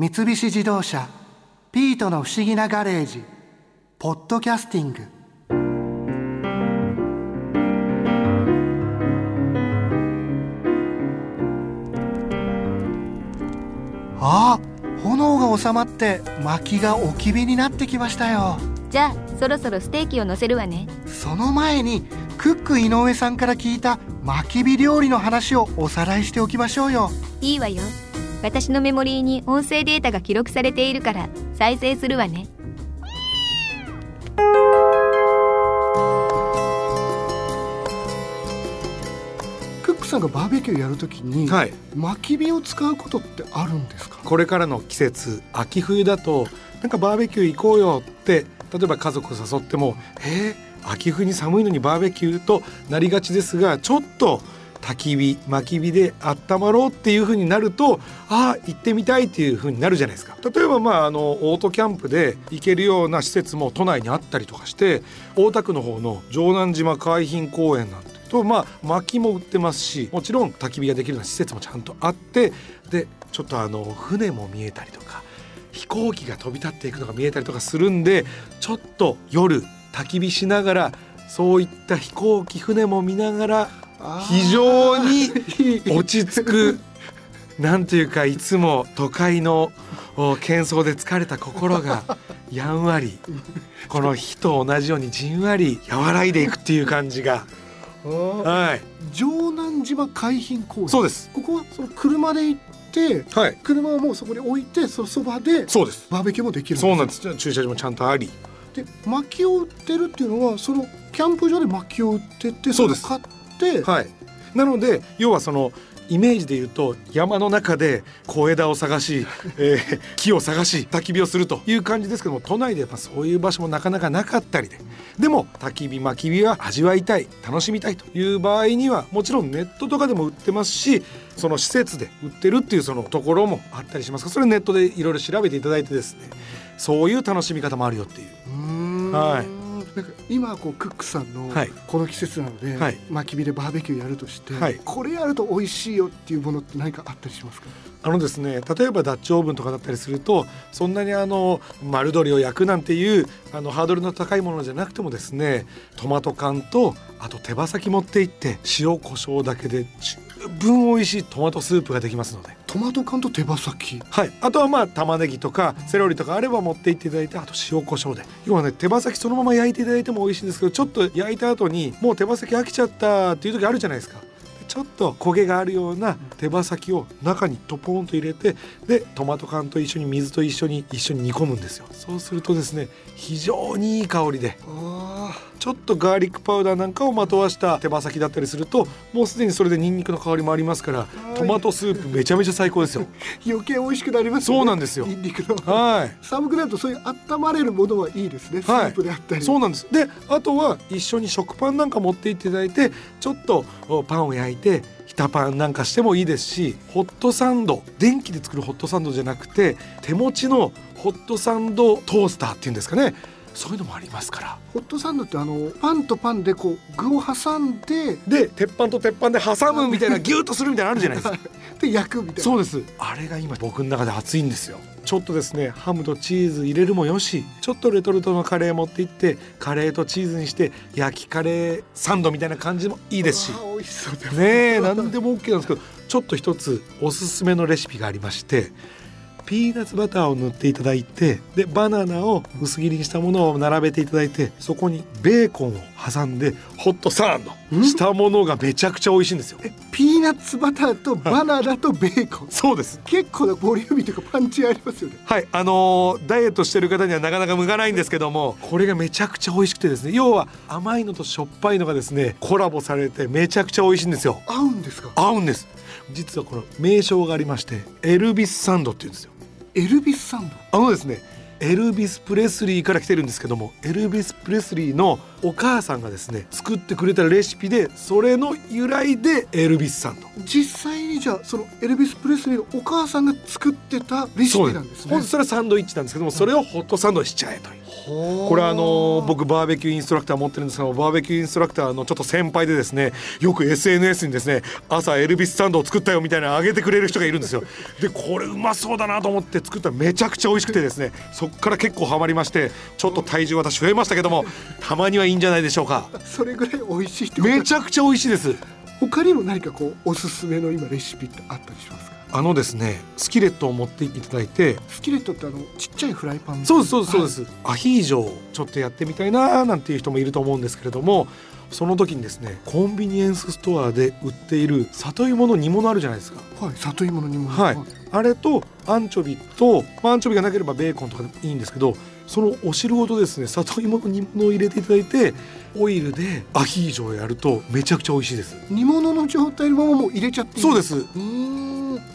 三菱自動車「ピートの不思議なガレージ」「ポッドキャスティング」あ炎が収まって薪が置き火になってきましたよ。じゃあそろそろステーキを乗せるわね。その前にクック井上さんから聞いた薪火料理の話をおさらいしておきましょうよ。いいわよ私のメモリーに音声データが記録されているから再生するわね。クックさんがバーベキューやるときに、はい。薪火を使うことってあるんですか？これからの季節秋冬だとなんかバーベキュー行こうよって例えば家族を誘っても「えー、秋冬に寒いのにバーベキュー?」となりがちですがちょっと焚き火薪火で温まろうっていう風になるとああ行ってみたいっていう風になるじゃないですか。例えばまああのオートキャンプで行けるような施設も都内にあったりとかして大田区の方の城南島海浜公園なんてとまあ薪も売ってますしもちろん焚き火ができるような施設もちゃんとあってでちょっとあの船も見えたりとか飛行機が飛び立っていくのが見えたりとかするんでちょっと夜焚き火しながらそういった飛行機船も見ながら非常に落ち着くなんというかいつも都会のお喧騒で疲れた心がやんわりこの火と同じようにじんわり和らいでいくっていう感じが。はい。城南島海浜公園。そうです。ここはその車で行ってはい。車をもうそこに置いてそのそばでそうです。バーベキューもできるそうなんでです駐車場もちゃんとあり。で薪を売ってるっていうのはそのキャンプ場で薪を売っててそうです。買って、はい。なので要はそのイメージで言うと山の中で小枝を探し、えー木を探し焚き火をするという感じですけども都内でやっぱそういう場所もなかなかなかったりででも焚き火薪火は味わいたい楽しみたいという場合にはもちろんネットとかでも売ってますしその施設で売ってるっていうそのところもあったりしますか？らそれネットでいろいろ調べていただいてですねそういう楽しみ方もあるよっていう。はいなんか今こうクックさんのはい。この季節なので、はい。薪火でバーベキューやるとして、はい。これやると美味しいよっていうものって何かあったりしますか？あのですね例えばダッチオーブンとかだったりするとそんなにあの丸鶏を焼くなんていうあのハードルの高いものじゃなくてもですねトマト缶とあと手羽先持っていって塩コショウだけで十分美味しいトマトスープができますので。トマト缶と手羽先。はい、あとはまあ玉ねぎとかセロリとかあれば持って行っていただいてあと塩コショウで。要はね手羽先そのまま焼いていただいても美味しいんですけどちょっと焼いた後にもう手羽先飽きちゃったっていう時あるじゃないですか。でちょっと焦げがあるような手羽先を中にトポンと入れてでトマト缶と一緒に水と一緒に一緒に煮込むんですよ。そうするとですね非常にいい香りで。あちょっとガーリックパウダーなんかをまとわした手羽先だったりするともうすでにそれでニンニクの香りもありますからトマトスープめちゃめちゃ最高ですよ。ー余計美味しくなりますよね。そうなんですよ。ニンニクの。はい。寒くなるとそういう温まれるものはいいですね、スープであったり。そうなんです。であとは一緒に食パンなんか持って行っていただいてちょっとおパンを焼いてひたパンなんかしてもいいですしホットサンド電気で作るホットサンドじゃなくて手持ちのホットサンドトースターっていうんですかねそういうのもありますから。ホットサンドってあのパンとパンでこう具を挟んでで鉄板と鉄板で挟むみたいなギューッとするみたいなのあるじゃないですか。で焼くみたいな。そうです。あれが今僕の中で熱いんですよ。ちょっとですねハムとチーズ入れるもよしちょっとレトルトのカレー持って行ってカレーとチーズにして焼きカレーサンドみたいな感じもいいですし。美味しそうですねえ何でも OK なんですけどちょっと一つおすすめのレシピがありましてピーナッツバターを塗っていただいてでバナナを薄切りにしたものを並べていただいてそこにベーコンを挟んでホットサンドしたものがめちゃくちゃ美味しいんですよ。えピーナッツバターとバナナとベーコン？そうです。結構なボリューミーというかパンチありますよね。はいあのーダイエットしてる方にはなかなか向かないんですけどもこれがめちゃくちゃ美味しくてですね要は甘いのとしょっぱいのがですねコラボされてめちゃくちゃ美味しいんですよ。合うんですか？合うんです。実はこの名称がありましてエルビスサンドっていうんですよエルビスサンドあのですねエルビス・プレスリーから来てるんですけどもエルビス・プレスリーのお母さんがですね作ってくれたレシピでそれの由来でエルビスサンド実際にじゃあそのエルビス・プレスリーのお母さんが作ってたレシピなんですね。本当それはサンドイッチなんですけどもそれをホットサンドにしちゃえというこれあの僕バーベキューインストラクター持ってるんですけどバーベキューインストラクターのちょっと先輩でですねよく SNS にですね朝エルビスサンドを作ったよみたいなの上げてくれる人がいるんですよ。でこれうまそうだなと思って作ったらめちゃくちゃ美味しくてですねそっから結構ハマりましてちょっと体重私増えましたけどもたまにはいいんじゃないでしょうか。それぐらい美味しいってめちゃくちゃ美味しいです。他にも何かこうおすすめの今レシピってあったりしますか？あのですねスキレットを持っていただいてスキレットってあのちっちゃいフライパンそうですそうですそうです、はい。アヒージョをちょっとやってみたいななんていう人もいると思うんですけれどもその時にですねコンビニエンスストアで売っている里芋の煮物あるじゃないですか。はい里芋の煮物。はい。あれとアンチョビと、まあ、アンチョビがなければベーコンとかでもいいんですけどそのお汁ごとですね里芋の煮物を入れていただいてオイルでアヒージョをやるとめちゃくちゃ美味しいです。煮物の状態のままもう入れちゃっていいそうです。うーん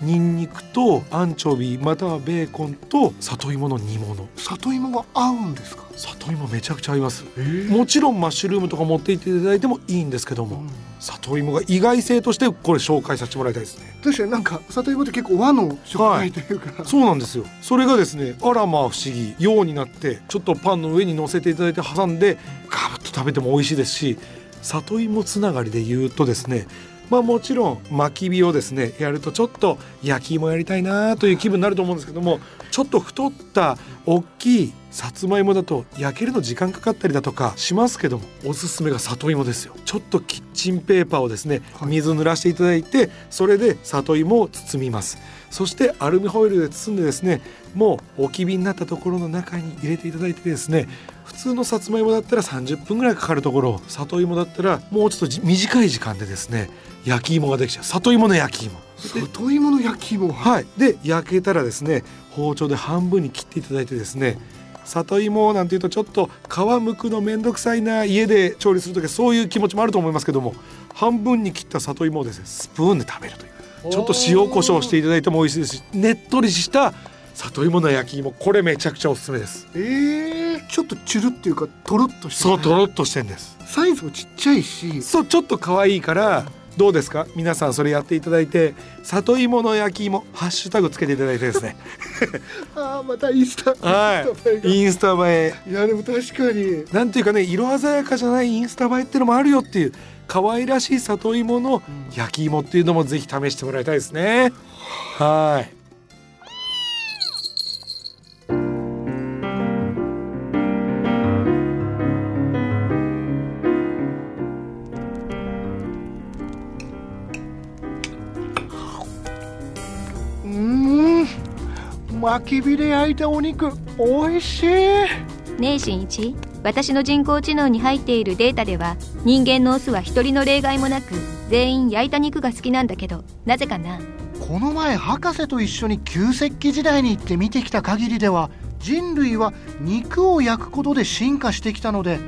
ニンニクとアンチョビまたはベーコンと里芋の煮物。里芋が合うんですか？里芋めちゃくちゃ合います。え。もちろんマッシュルームとか持っていっていただいてもいいんですけども、里芋が意外性としてこれ紹介させてもらいたいですね。確かになんか里芋って結構和の食材というか、そうなんですよ。それがですねあらまあ不思議。洋になってちょっとパンの上に乗せていただいて挟んでガブッと食べても美味しいですし里芋つながりで言うとですねまあもちろん巻き火をですねやるとちょっと焼き芋やりたいなという気分になると思うんですけどもちょっと太った大きいさつまいもだと焼けるの時間かかったりだとかしますけどもおすすめが里芋ですよ。ちょっとキッチンペーパーをですねはい。水濡らしていただいてそれで里芋を包みます。そしてアルミホイルで包んでですねもう置き火になったところの中に入れていただいてですね普通のさつまいもだったら30分ぐらいかかるところ里芋だったらもうちょっとじ短い時間でですね焼き芋ができちゃう。里芋の焼き芋。里芋の焼き芋。ははい。で焼けたらですね包丁で半分に切っていただいてですね里芋なんていうとちょっと皮むくのめんどくさいな家で調理する時はそういう気持ちもあると思いますけども半分に切った里芋をですねスプーンで食べるという。ちょっと塩コショウしていただいても美味しいですしねっとりした里芋の焼き芋これめちゃくちゃおすすめです。えー、ちょっとチュルっていうかとろっとしてそうとろっとしてんです。サイズもちっちゃいし。そうちょっと可愛いからどうですか？皆さんそれやっていただいて里芋の焼き芋ハッシュタグつけていただいてですね。あーまたインスタ。はい。インスタ映ええ。いやでも確かに。なんていうかね色鮮やかじゃないインスタ映えってのもあるよっていう可愛らしい里芋の焼き芋っていうのもぜひ試してもらいたいですね。はいき火で焼いたお肉美味しい。ねえ新一。私の人工知能に入っているデータでは人間のオスは一人の例外もなく全員焼いた肉が好きなんだけどなぜかな。この前博士と一緒に旧石器時代に行って見てきた限りでは人類は肉を焼くことで進化してきたので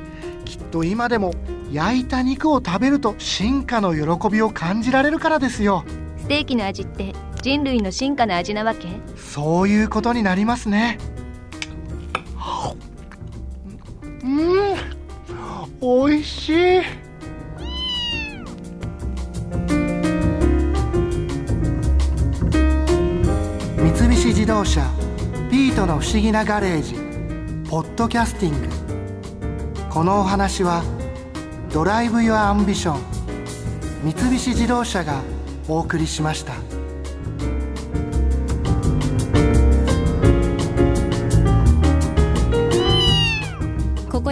きっと今でも焼いた肉を食べると進化の喜びを感じられるからですよ。ステーキの味って人類の進化の味なわけ？そういうことになりますね。うん。美味しい。三菱自動車ピートの不思議なガレージポッドキャスティング。このお話は Drive your Ambition 三菱自動車がお送りしました。